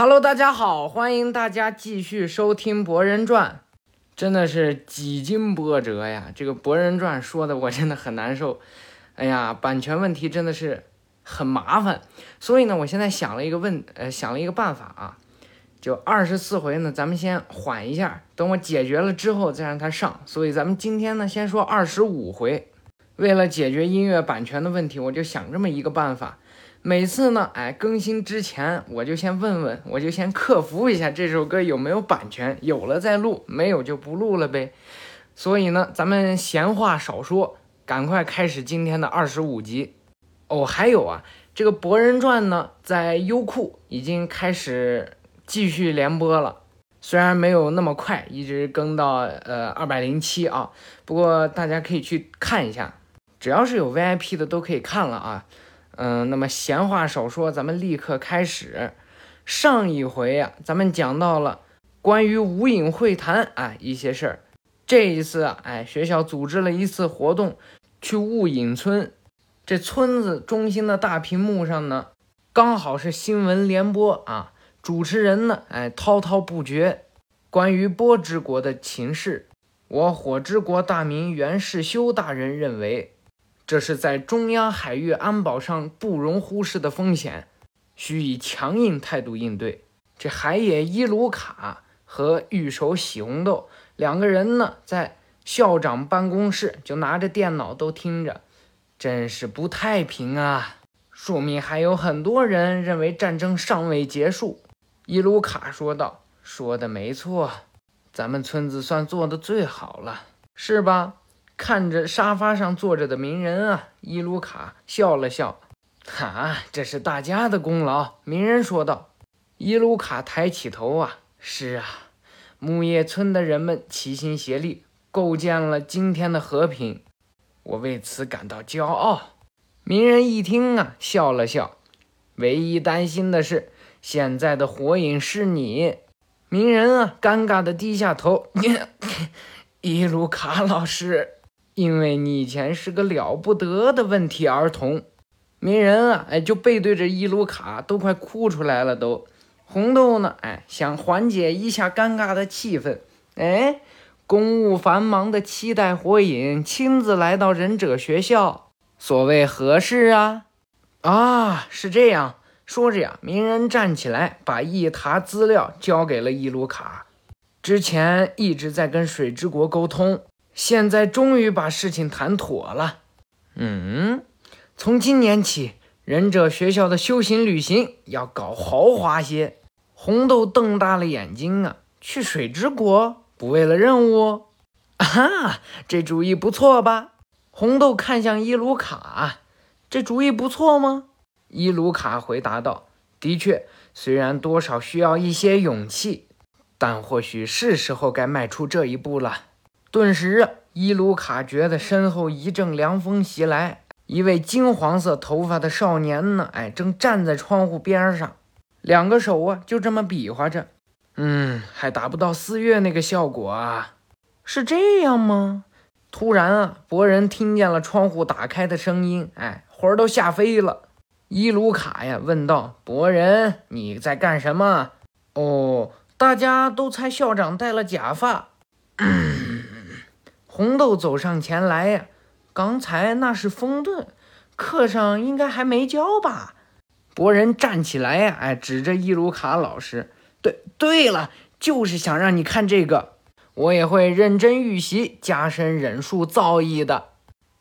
Hello，大家好，欢迎大家继续收听《博人传》，真的是几经波折呀！这个《博人传》说的我真的很难受，哎呀，版权问题真的是很麻烦，所以呢，我现在想了一个问，呃，想了一个办法啊，就二十四回呢，咱们先缓一下，等我解决了之后再让它上。所以咱们今天呢，先说二十五回。为了解决音乐版权的问题，我就想这么一个办法。每次呢，哎，更新之前我就先问问，我就先客服一下这首歌有没有版权，有了再录，没有就不录了呗。所以呢，咱们闲话少说，赶快开始今天的二十五集。哦，还有啊，这个《博人传》呢，在优酷已经开始继续连播了，虽然没有那么快，一直更到呃二百零七啊，不过大家可以去看一下，只要是有 VIP 的都可以看了啊。嗯，那么闲话少说，咱们立刻开始。上一回呀，咱们讲到了关于无影会谈啊一些事儿。这一次啊，哎，学校组织了一次活动，去雾隐村。这村子中心的大屏幕上呢，刚好是新闻联播啊。主持人呢，哎，滔滔不绝，关于波之国的情势。我火之国大名袁世修大人认为。这是在中央海域安保上不容忽视的风险，需以强硬态度应对。这海野伊鲁卡和御手喜红豆两个人呢，在校长办公室就拿着电脑都听着，真是不太平啊！说明还有很多人认为战争尚未结束。伊鲁卡说道：“说的没错，咱们村子算做的最好了，是吧？”看着沙发上坐着的鸣人啊，伊鲁卡笑了笑，哈，这是大家的功劳。鸣人说道。伊鲁卡抬起头啊，是啊，木叶村的人们齐心协力，构建了今天的和平，我为此感到骄傲。鸣人一听啊，笑了笑，唯一担心的是，现在的火影是你。鸣人啊，尴尬的低下头，伊鲁卡老师。因为你以前是个了不得的问题儿童，鸣人啊，哎，就背对着伊鲁卡，都快哭出来了。都，红豆呢，哎，想缓解一下尴尬的气氛，哎，公务繁忙的七代火影亲自来到忍者学校，所谓何事啊？啊，是这样说着呀，鸣人站起来，把一沓资料交给了伊鲁卡，之前一直在跟水之国沟通。现在终于把事情谈妥了。嗯，从今年起，忍者学校的修行旅行要搞豪华些。红豆瞪大了眼睛啊，去水之国不为了任务？啊，这主意不错吧？红豆看向伊鲁卡，这主意不错吗？伊鲁卡回答道：“的确，虽然多少需要一些勇气，但或许是时候该迈出这一步了。”顿时，伊鲁卡觉得身后一阵凉风袭来，一位金黄色头发的少年呢，哎，正站在窗户边上，两个手啊，就这么比划着。嗯，还达不到四月那个效果啊？是这样吗？突然啊，博人听见了窗户打开的声音，哎，魂儿都吓飞了。伊鲁卡呀，问道：“博人，你在干什么？”哦，大家都猜校长戴了假发。红豆走上前来呀，刚才那是风遁，课上应该还没教吧？博人站起来呀，哎，指着伊鲁卡老师，对，对了，就是想让你看这个，我也会认真预习，加深忍术造诣的。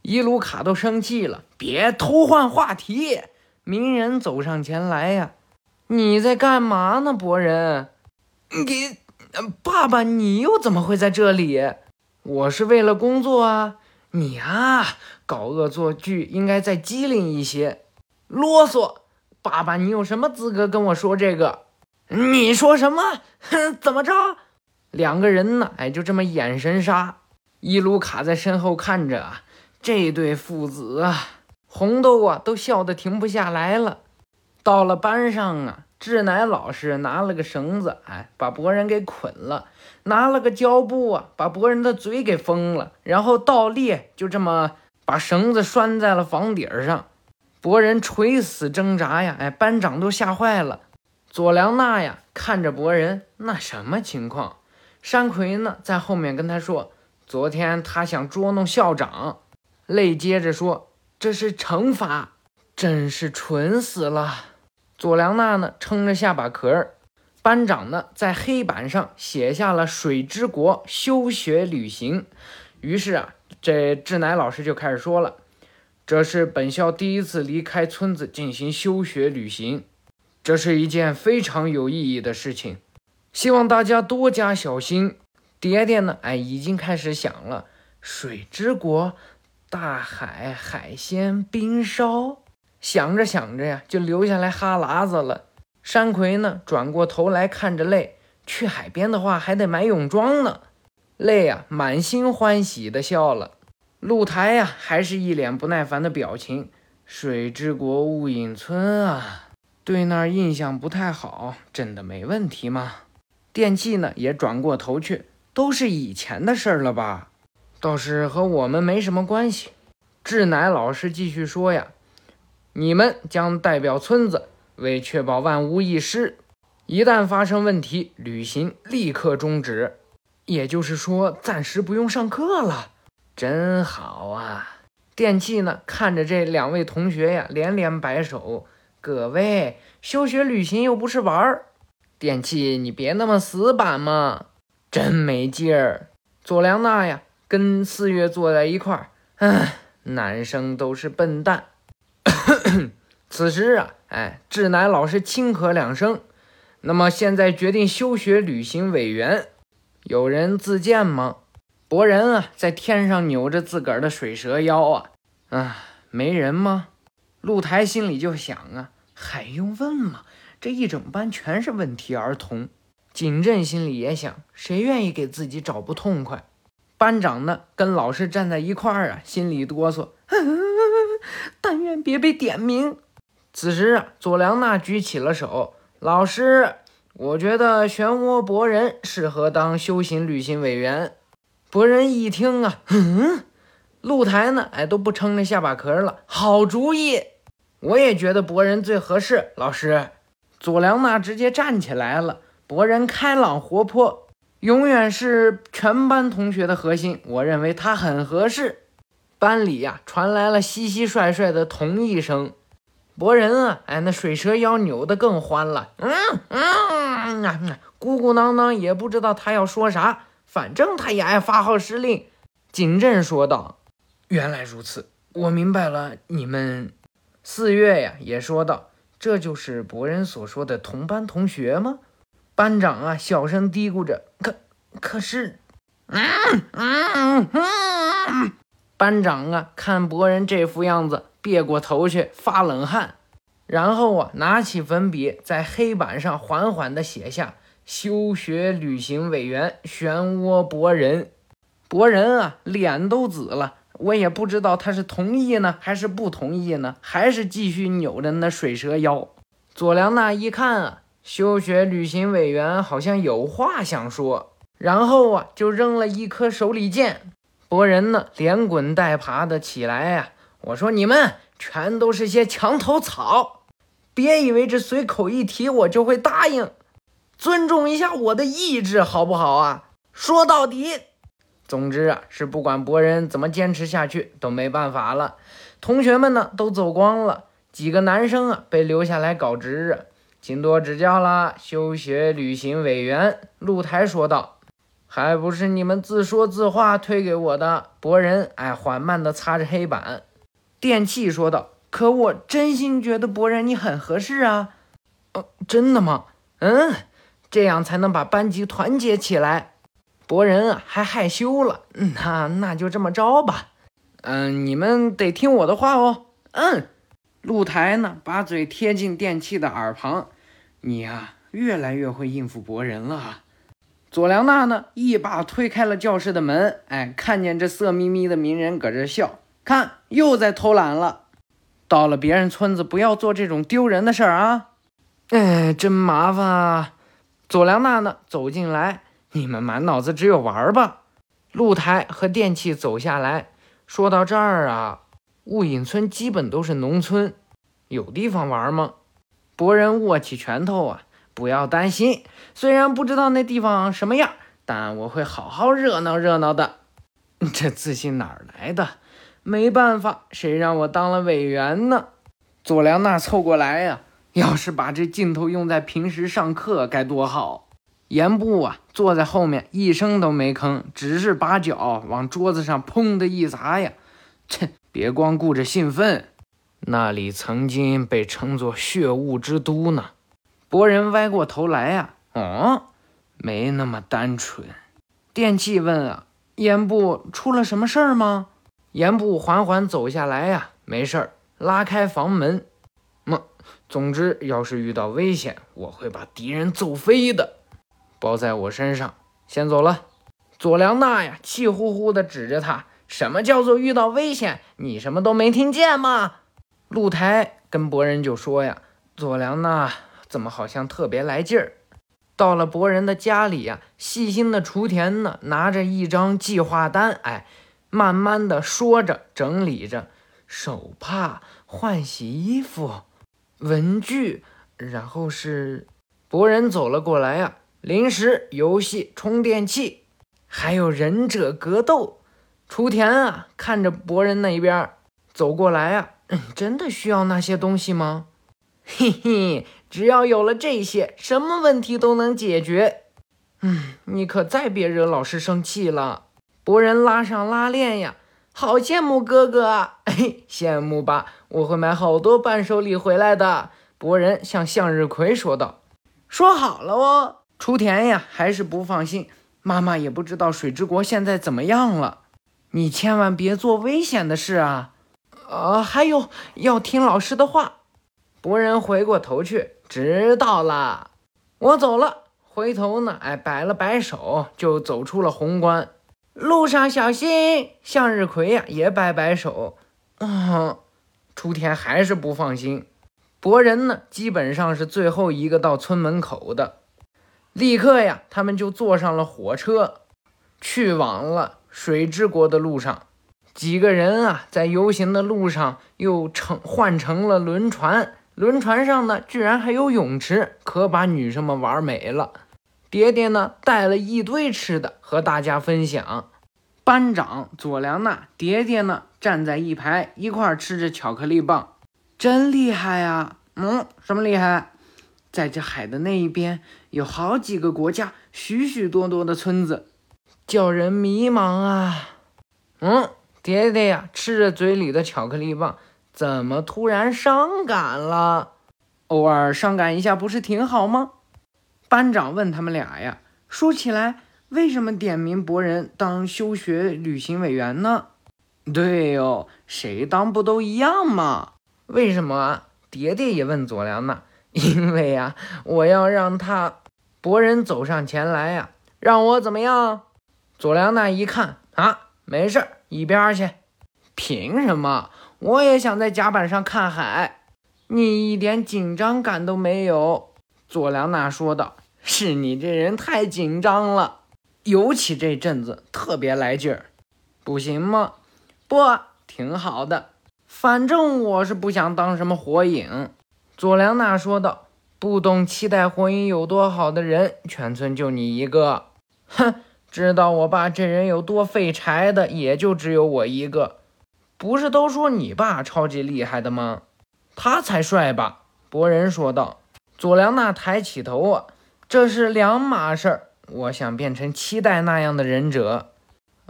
伊鲁卡都生气了，别偷换话题。鸣人走上前来呀，你在干嘛呢，博人？你，爸爸，你又怎么会在这里？我是为了工作啊，你啊，搞恶作剧应该再机灵一些。啰嗦，爸爸，你有什么资格跟我说这个？你说什么？哼，怎么着？两个人呢？哎，就这么眼神杀。伊鲁卡在身后看着啊，这对父子啊，红豆啊，都笑得停不下来了。到了班上啊。志乃老师拿了个绳子，哎，把博人给捆了；拿了个胶布啊，把博人的嘴给封了。然后倒立，就这么把绳子拴在了房顶上。博人垂死挣扎呀，哎，班长都吓坏了。左良娜呀，看着博人，那什么情况？山葵呢，在后面跟他说，昨天他想捉弄校长。泪接着说，这是惩罚，真是蠢死了。左良娜呢，撑着下巴壳儿。班长呢，在黑板上写下了“水之国休学旅行”。于是啊，这志乃老师就开始说了：“这是本校第一次离开村子进行休学旅行，这是一件非常有意义的事情，希望大家多加小心。”爹爹呢，哎，已经开始想了：“水之国，大海，海鲜，冰烧。”想着想着呀，就流下来哈喇子了。山葵呢，转过头来看着泪，去海边的话还得买泳装呢。泪呀，满心欢喜的笑了。露台呀，还是一脸不耐烦的表情。水之国雾隐村啊，对那儿印象不太好，真的没问题吗？电器呢，也转过头去，都是以前的事儿了吧？倒是和我们没什么关系。志乃老师继续说呀，你们将代表村子。为确保万无一失，一旦发生问题，旅行立刻终止。也就是说，暂时不用上课了。真好啊！电器呢，看着这两位同学呀，连连摆手。各位，休学旅行又不是玩儿。电器，你别那么死板嘛，真没劲儿。左良娜呀，跟四月坐在一块儿。唉，男生都是笨蛋。此时啊。哎，志乃老师轻咳两声。那么现在决定休学旅行委员，有人自荐吗？博人啊，在天上扭着自个儿的水蛇腰啊。啊，没人吗？露台心里就想啊，还用问吗？这一整班全是问题儿童。景镇心里也想，谁愿意给自己找不痛快？班长呢，跟老师站在一块儿啊，心里哆嗦，但愿别被点名。此时啊，左良娜举起了手。老师，我觉得漩涡博人适合当修行旅行委员。博人一听啊，嗯，露台呢，哎，都不撑着下巴壳了。好主意，我也觉得博人最合适。老师，佐良娜直接站起来了。博人开朗活泼，永远是全班同学的核心。我认为他很合适。班里呀，传来了稀稀帅帅的同意声。博人啊，哎，那水蛇腰扭得更欢了，嗯嗯啊，鼓鼓囊囊，也不知道他要说啥，反正他也爱发号施令。景镇说道：“原来如此，我明白了。你们四月呀，也说道：‘这就是博人所说的同班同学吗？’班长啊，小声嘀咕着：‘可可是……’嗯嗯嗯，班长啊，看博人这副样子。”别过头去发冷汗，然后啊，拿起粉笔在黑板上缓缓地写下“休学旅行委员漩涡博人”。博人啊，脸都紫了。我也不知道他是同意呢，还是不同意呢，还是继续扭着那水蛇腰。左良娜一看啊，休学旅行委员好像有话想说，然后啊，就扔了一颗手里剑。博人呢，连滚带爬的起来呀。我说你们全都是些墙头草，别以为这随口一提我就会答应，尊重一下我的意志好不好啊？说到底，总之啊，是不管博人怎么坚持下去都没办法了。同学们呢都走光了，几个男生啊被留下来搞值日，请多指教啦。休学旅行委员露台说道：“还不是你们自说自话推给我的。”博人哎，缓慢地擦着黑板。电器说道：“可我真心觉得博人你很合适啊。”“哦，真的吗？”“嗯，这样才能把班级团结起来。”博人啊，还害羞了。“那那就这么着吧。”“嗯，你们得听我的话哦。”“嗯。”露台呢，把嘴贴近电器的耳旁。“你呀，越来越会应付博人了。”佐良娜呢，一把推开了教室的门。哎，看见这色眯眯的鸣人搁这笑。看，又在偷懒了。到了别人村子，不要做这种丢人的事儿啊！哎，真麻烦啊！左良娜呢，走进来，你们满脑子只有玩吧？露台和电器走下来，说到这儿啊，雾隐村基本都是农村，有地方玩吗？博人握起拳头啊，不要担心，虽然不知道那地方什么样，但我会好好热闹热闹的。这自信哪儿来的？没办法，谁让我当了委员呢？佐良娜凑过来呀，要是把这劲头用在平时上课该多好。严布啊，坐在后面一声都没吭，只是把脚往桌子上砰的一砸呀。切，别光顾着兴奋，那里曾经被称作血雾之都呢。博人歪过头来呀，嗯，没那么单纯。电器问啊，严部出了什么事儿吗？严部缓缓走下来呀，没事儿，拉开房门。么，总之，要是遇到危险，我会把敌人揍飞的。包在我身上，先走了。佐良娜呀，气呼呼地指着他：“什么叫做遇到危险？你什么都没听见吗？”露台跟博人就说呀：“佐良娜怎么好像特别来劲儿？”到了博人的家里呀，细心的雏田呢，拿着一张计划单，哎，慢慢的说着，整理着手帕、换洗衣服、文具，然后是博人走了过来呀。零食、游戏、充电器，还有忍者格斗。雏田啊，看着博人那边走过来啊，真的需要那些东西吗？嘿嘿，只要有了这些，什么问题都能解决。嗯，你可再别惹老师生气了。博人拉上拉链呀，好羡慕哥哥啊，嘿，羡慕吧？我会买好多伴手礼回来的。博人向向日葵说道：“说好了哦。”雏田呀，还是不放心。妈妈也不知道水之国现在怎么样了。你千万别做危险的事啊！呃，还有要听老师的话。博人回过头去，知道了。我走了。回头呢，哎，摆了摆手，就走出了宏观。路上小心。向日葵呀，也摆摆手。嗯，雏田还是不放心。博人呢，基本上是最后一个到村门口的。立刻呀，他们就坐上了火车，去往了水之国的路上。几个人啊，在游行的路上又乘换成了轮船，轮船上呢，居然还有泳池，可把女生们玩美了。爹爹呢，带了一堆吃的和大家分享。班长佐良娜，爹爹呢，站在一排一块吃着巧克力棒，真厉害呀！嗯，什么厉害？在这海的那一边，有好几个国家，许许多多的村子，叫人迷茫啊。嗯，爹爹呀，吃着嘴里的巧克力棒，怎么突然伤感了？偶尔伤感一下不是挺好吗？班长问他们俩呀。说起来，为什么点名博人当休学旅行委员呢？对哦，谁当不都一样吗？为什么？爹爹也问佐良娜。因为呀，我要让他博人走上前来呀，让我怎么样？佐良娜一看啊，没事儿，一边去。凭什么？我也想在甲板上看海。你一点紧张感都没有。佐良娜说道：“是你这人太紧张了，尤其这阵子特别来劲儿，不行吗？不，挺好的。反正我是不想当什么火影。”佐良娜说道：“不懂期待火影有多好的人，全村就你一个。哼，知道我爸这人有多废柴的，也就只有我一个。不是都说你爸超级厉害的吗？他才帅吧？”博人说道。佐良娜抬起头啊，这是两码事儿。我想变成期待那样的忍者。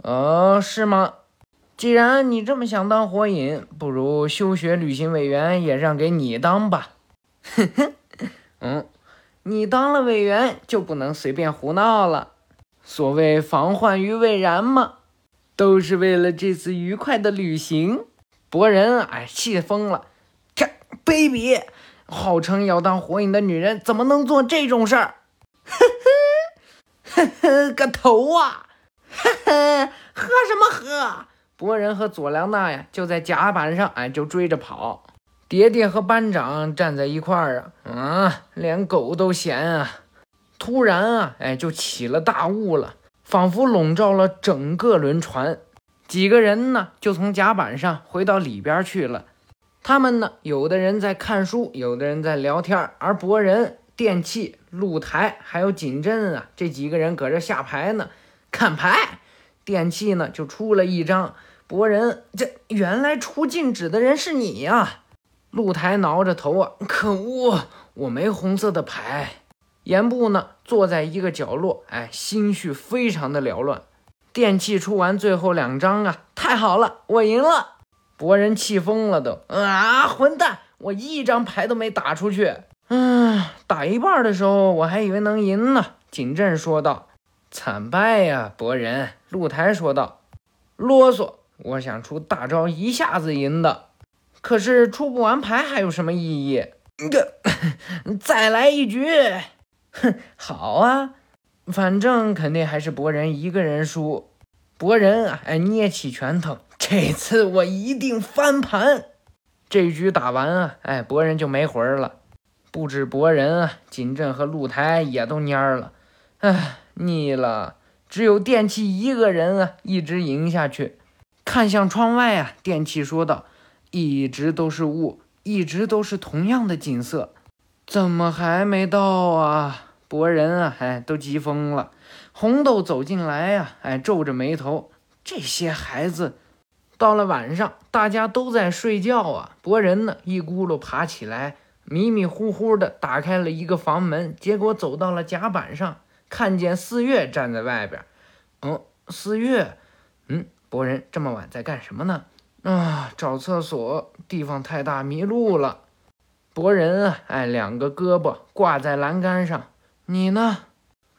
哦，是吗？既然你这么想当火影，不如休学旅行委员也让给你当吧。哼哼，嗯，你当了委员就不能随便胡闹了。所谓防患于未然嘛，都是为了这次愉快的旅行。博人哎，气疯了，看卑鄙！号称要当火影的女人怎么能做这种事儿？呵呵呵呵，个头啊！呵呵，喝什么喝？博人和佐良娜呀，就在甲板上哎，就追着跑。蝶蝶和班长站在一块儿啊，啊，连狗都嫌啊！突然啊，哎，就起了大雾了，仿佛笼罩了整个轮船。几个人呢，就从甲板上回到里边去了。他们呢，有的人在看书，有的人在聊天，而博人电器、露台还有锦镇啊，这几个人搁这下牌呢，看牌。电器呢就出了一张，博人，这原来出禁止的人是你呀！露台挠着头啊，可恶，我没红色的牌。严部呢坐在一个角落，哎，心绪非常的缭乱。电器出完最后两张啊，太好了，我赢了！博人气疯了都啊，混蛋，我一张牌都没打出去。嗯，打一半的时候我还以为能赢呢。景镇说道：“惨败呀，博人。”露台说道：“啰嗦，我想出大招一下子赢的，可是出不完牌还有什么意义？个，再来一局。”哼，好啊，反正肯定还是博人一个人输。博人啊，哎，捏起拳头，这次我一定翻盘。这局打完啊，哎，博人就没魂儿了。不止博人啊，锦镇和露台也都蔫儿了。哎，腻了。只有电器一个人啊，一直赢下去。看向窗外啊，电器说道：“一直都是雾，一直都是同样的景色。”怎么还没到啊？博人啊，哎，都急疯了。红豆走进来呀，哎，皱着眉头。这些孩子，到了晚上，大家都在睡觉啊。博人呢，一咕噜爬起来，迷迷糊糊的打开了一个房门，结果走到了甲板上，看见四月站在外边。嗯，四月，嗯，博人这么晚在干什么呢？啊，找厕所，地方太大，迷路了。博人啊，哎，两个胳膊挂在栏杆上。你呢？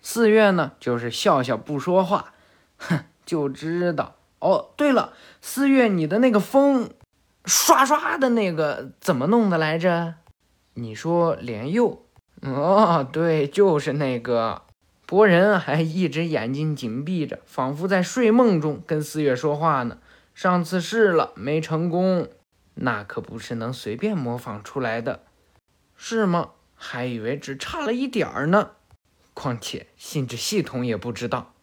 四月呢？就是笑笑不说话。哼，就知道。哦，对了，四月，你的那个风，刷刷的那个怎么弄的来着？你说连柚？哦，对，就是那个。博人还一直眼睛紧闭着，仿佛在睡梦中跟四月说话呢。上次试了，没成功。那可不是能随便模仿出来的。是吗？还以为只差了一点儿呢。况且信纸系统也不知道。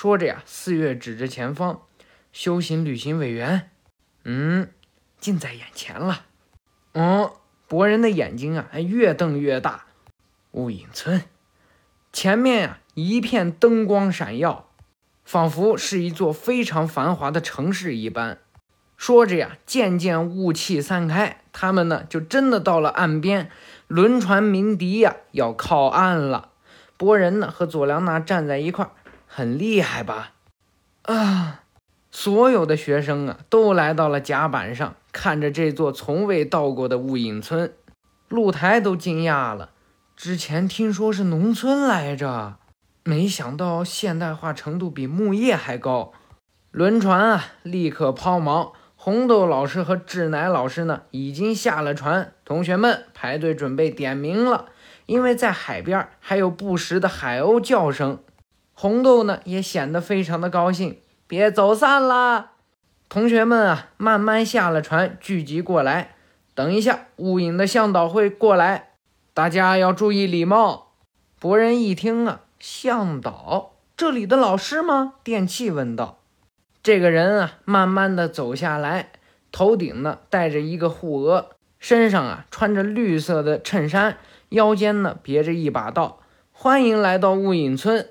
说着呀，四月指着前方，修行旅行委员，嗯，近在眼前了。嗯，博人的眼睛啊，越瞪越大。雾隐村前面呀，一片灯光闪耀，仿佛是一座非常繁华的城市一般。说着呀，渐渐雾气散开，他们呢就真的到了岸边，轮船鸣笛呀，要靠岸了。波人呢和佐良娜站在一块儿，很厉害吧？啊！所有的学生啊都来到了甲板上，看着这座从未到过的雾隐村，露台都惊讶了。之前听说是农村来着，没想到现代化程度比木叶还高。轮船啊，立刻抛锚。红豆老师和志乃老师呢，已经下了船，同学们排队准备点名了。因为在海边还有不时的海鸥叫声，红豆呢也显得非常的高兴。别走散了，同学们啊，慢慢下了船，聚集过来。等一下，雾隐的向导会过来，大家要注意礼貌。博人一听啊，向导，这里的老师吗？电器问道。这个人啊，慢慢的走下来，头顶呢戴着一个护额，身上啊穿着绿色的衬衫，腰间呢别着一把刀。欢迎来到雾隐村。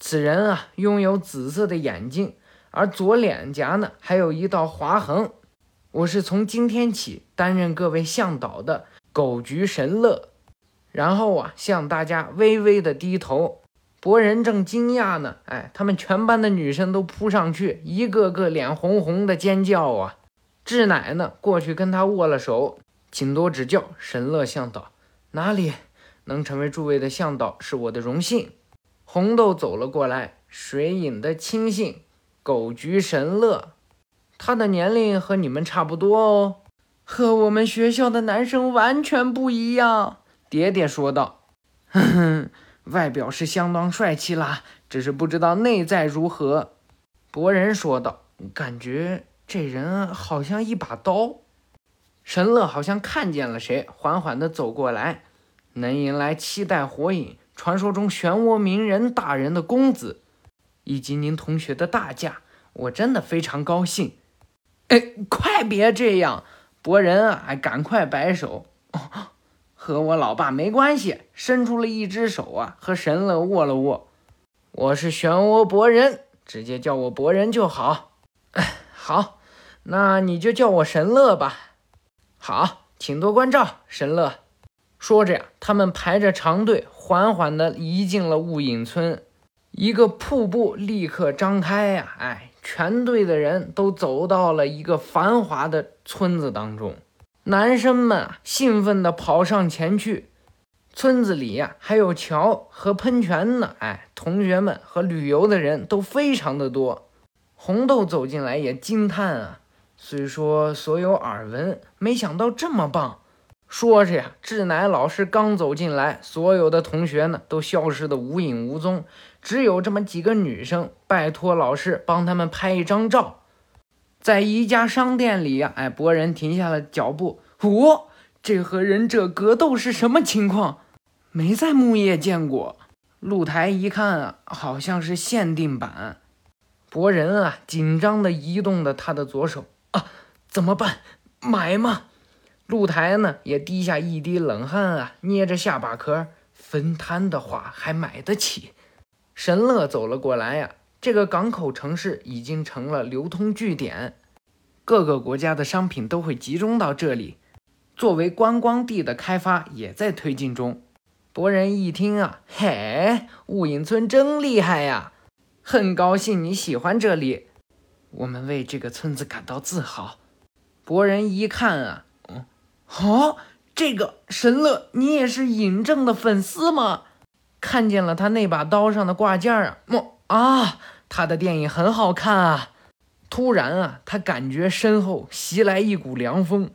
此人啊拥有紫色的眼睛，而左脸颊呢还有一道划痕。我是从今天起担任各位向导的狗菊神乐。然后啊向大家微微的低头。博人正惊讶呢，哎，他们全班的女生都扑上去，一个个脸红红的尖叫啊！志乃呢，过去跟他握了手，请多指教，神乐向导。哪里能成为诸位的向导是我的荣幸。红豆走了过来，水影的亲信狗菊神乐，他的年龄和你们差不多哦，和我们学校的男生完全不一样。蝶蝶说道：“哼哼。”外表是相当帅气啦，只是不知道内在如何。博人说道：“感觉这人好像一把刀。”神乐好像看见了谁，缓缓地走过来。能迎来七代火影，传说中漩涡鸣人大人的公子，以及您同学的大驾，我真的非常高兴。哎，快别这样！博人啊，赶快摆手。和我老爸没关系，伸出了一只手啊，和神乐握了握。我是漩涡博人，直接叫我博人就好。好，那你就叫我神乐吧。好，请多关照，神乐。说着呀，他们排着长队，缓缓地移进了雾隐村。一个瀑布立刻张开呀，哎，全队的人都走到了一个繁华的村子当中。男生们啊，兴奋地跑上前去。村子里呀，还有桥和喷泉呢。哎，同学们和旅游的人都非常的多。红豆走进来也惊叹啊，虽说所有耳闻，没想到这么棒。说着呀，志乃老师刚走进来，所有的同学呢都消失的无影无踪，只有这么几个女生拜托老师帮他们拍一张照。在一家商店里呀，哎，博人停下了脚步。哦，这和忍者格斗是什么情况？没在木叶见过。露台一看啊，好像是限定版。博人啊，紧张地移动着他的左手。啊，怎么办？买吗？露台呢，也滴下一滴冷汗啊，捏着下巴壳。分摊的话，还买得起。神乐走了过来呀。这个港口城市已经成了流通据点，各个国家的商品都会集中到这里。作为观光地的开发也在推进中。博人一听啊，嘿，雾隐村真厉害呀！很高兴你喜欢这里，我们为这个村子感到自豪。博人一看啊，哦，这个神乐，你也是尹正的粉丝吗？看见了他那把刀上的挂件啊，么？啊，他的电影很好看啊！突然啊，他感觉身后袭来一股凉风，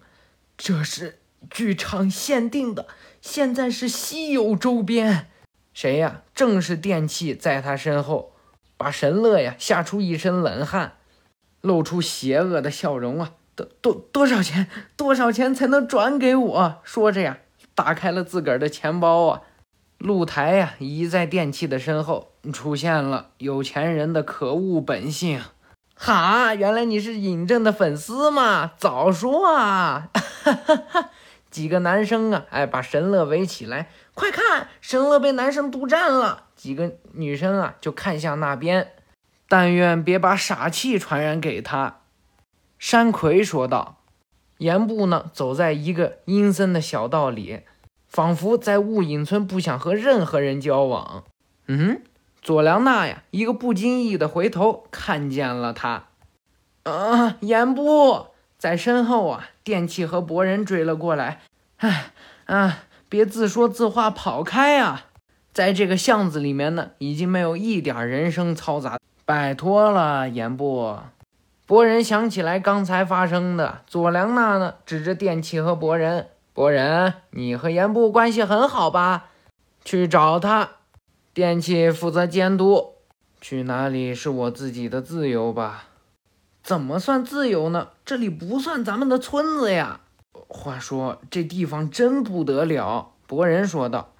这是剧场限定的，现在是稀有周边。谁呀？正是电器在他身后，把神乐呀吓出一身冷汗，露出邪恶的笑容啊！多多多少钱？多少钱才能转给我？说着呀，打开了自个儿的钱包啊。露台呀，倚在电器的身后，出现了有钱人的可恶本性。哈，原来你是尹正的粉丝嘛？早说啊！哈哈哈！几个男生啊，哎，把神乐围起来，快看，神乐被男生独占了。几个女生啊，就看向那边，但愿别把傻气传染给他。山葵说道。言部呢，走在一个阴森的小道里。仿佛在雾隐村不想和任何人交往。嗯，佐良娜呀，一个不经意的回头看见了他。啊，言部在身后啊，电器和博人追了过来。哎，啊，别自说自话，跑开啊！在这个巷子里面呢，已经没有一点人声嘈杂。拜托了，言部。博人想起来刚才发生的，佐良娜呢，指着电器和博人。博人，你和岩部关系很好吧？去找他。电器负责监督，去哪里是我自己的自由吧？怎么算自由呢？这里不算咱们的村子呀。话说这地方真不得了。博人说道，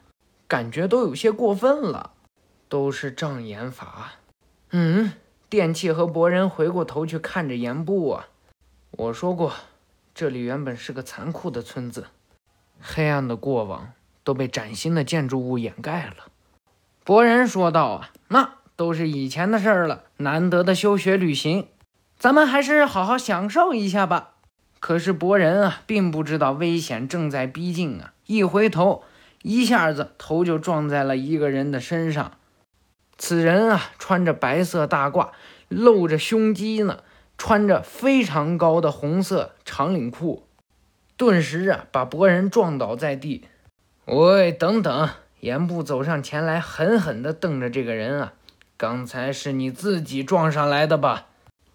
感觉都有些过分了。都是障眼法。嗯，电器和博人回过头去看着严部啊。我说过，这里原本是个残酷的村子。黑暗的过往都被崭新的建筑物掩盖了，博人说道：“啊，那都是以前的事儿了。难得的休学旅行，咱们还是好好享受一下吧。”可是博人啊，并不知道危险正在逼近啊！一回头，一下子头就撞在了一个人的身上。此人啊，穿着白色大褂，露着胸肌呢，穿着非常高的红色长领裤。顿时啊，把博人撞倒在地。喂，等等！严部走上前来，狠狠地瞪着这个人啊。刚才是你自己撞上来的吧？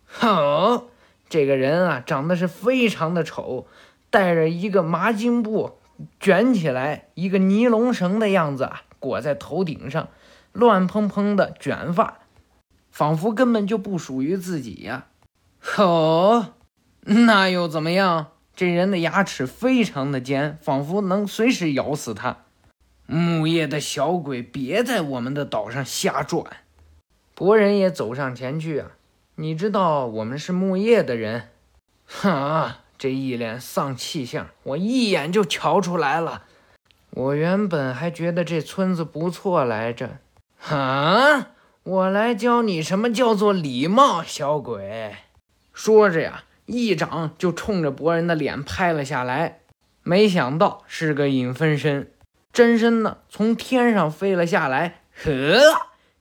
哼，这个人啊，长得是非常的丑，戴着一个麻巾布卷起来，一个尼龙绳的样子啊，裹在头顶上，乱蓬蓬的卷发，仿佛根本就不属于自己呀。好，那又怎么样？这人的牙齿非常的尖，仿佛能随时咬死他。木叶的小鬼，别在我们的岛上瞎转！博人也走上前去啊，你知道我们是木叶的人？哈，这一脸丧气相，我一眼就瞧出来了。我原本还觉得这村子不错来着。啊！我来教你什么叫做礼貌，小鬼。说着呀，一掌就冲着博人的脸拍了下来。没想到是个影分身，真身呢从天上飞了下来，呵，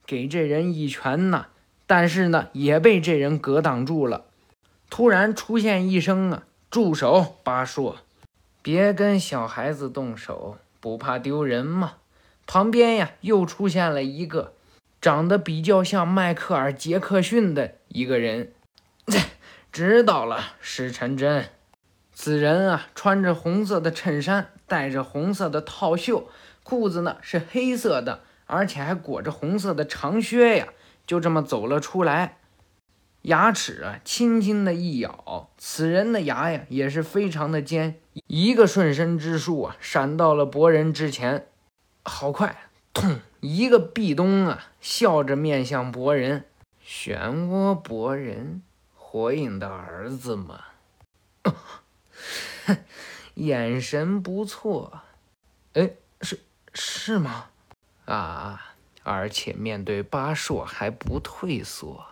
给这人一拳呢。但是呢，也被这人格挡住了。突然出现一声啊，住手，巴硕，别跟小孩子动手，不怕丢人吗？旁边呀，又出现了一个长得比较像迈克尔·杰克逊的一个人。知道了，石成真。此人啊，穿着红色的衬衫，戴着红色的套袖，裤子呢是黑色的，而且还裹着红色的长靴呀。就这么走了出来，牙齿啊轻轻的一咬，此人的牙呀也是非常的尖，一个瞬身之术啊，闪到了博人之前，好快，咚，一个壁咚啊，笑着面向博人，漩涡博人，火影的儿子嘛，眼神不错，哎，是是吗？啊。而且面对巴硕还不退缩，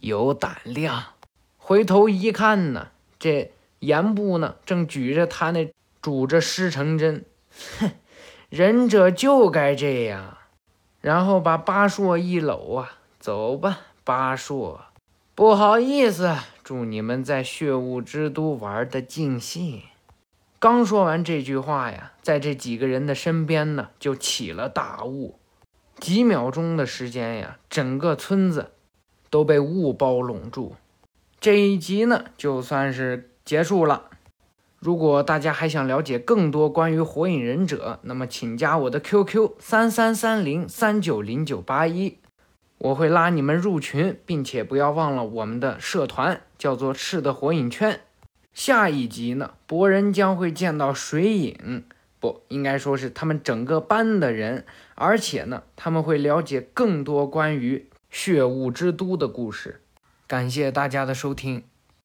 有胆量。回头一看呢，这严部呢正举着他那拄着师承针，哼，忍者就该这样。然后把巴硕一搂啊，走吧，巴硕，不好意思，祝你们在血雾之都玩的尽兴。刚说完这句话呀，在这几个人的身边呢，就起了大雾。几秒钟的时间呀，整个村子都被雾包笼住。这一集呢，就算是结束了。如果大家还想了解更多关于火影忍者，那么请加我的 QQ 三三三零三九零九八一，我会拉你们入群，并且不要忘了我们的社团叫做赤的火影圈。下一集呢，博人将会见到水影。不应该说是他们整个班的人，而且呢，他们会了解更多关于血雾之都的故事。感谢大家的收听。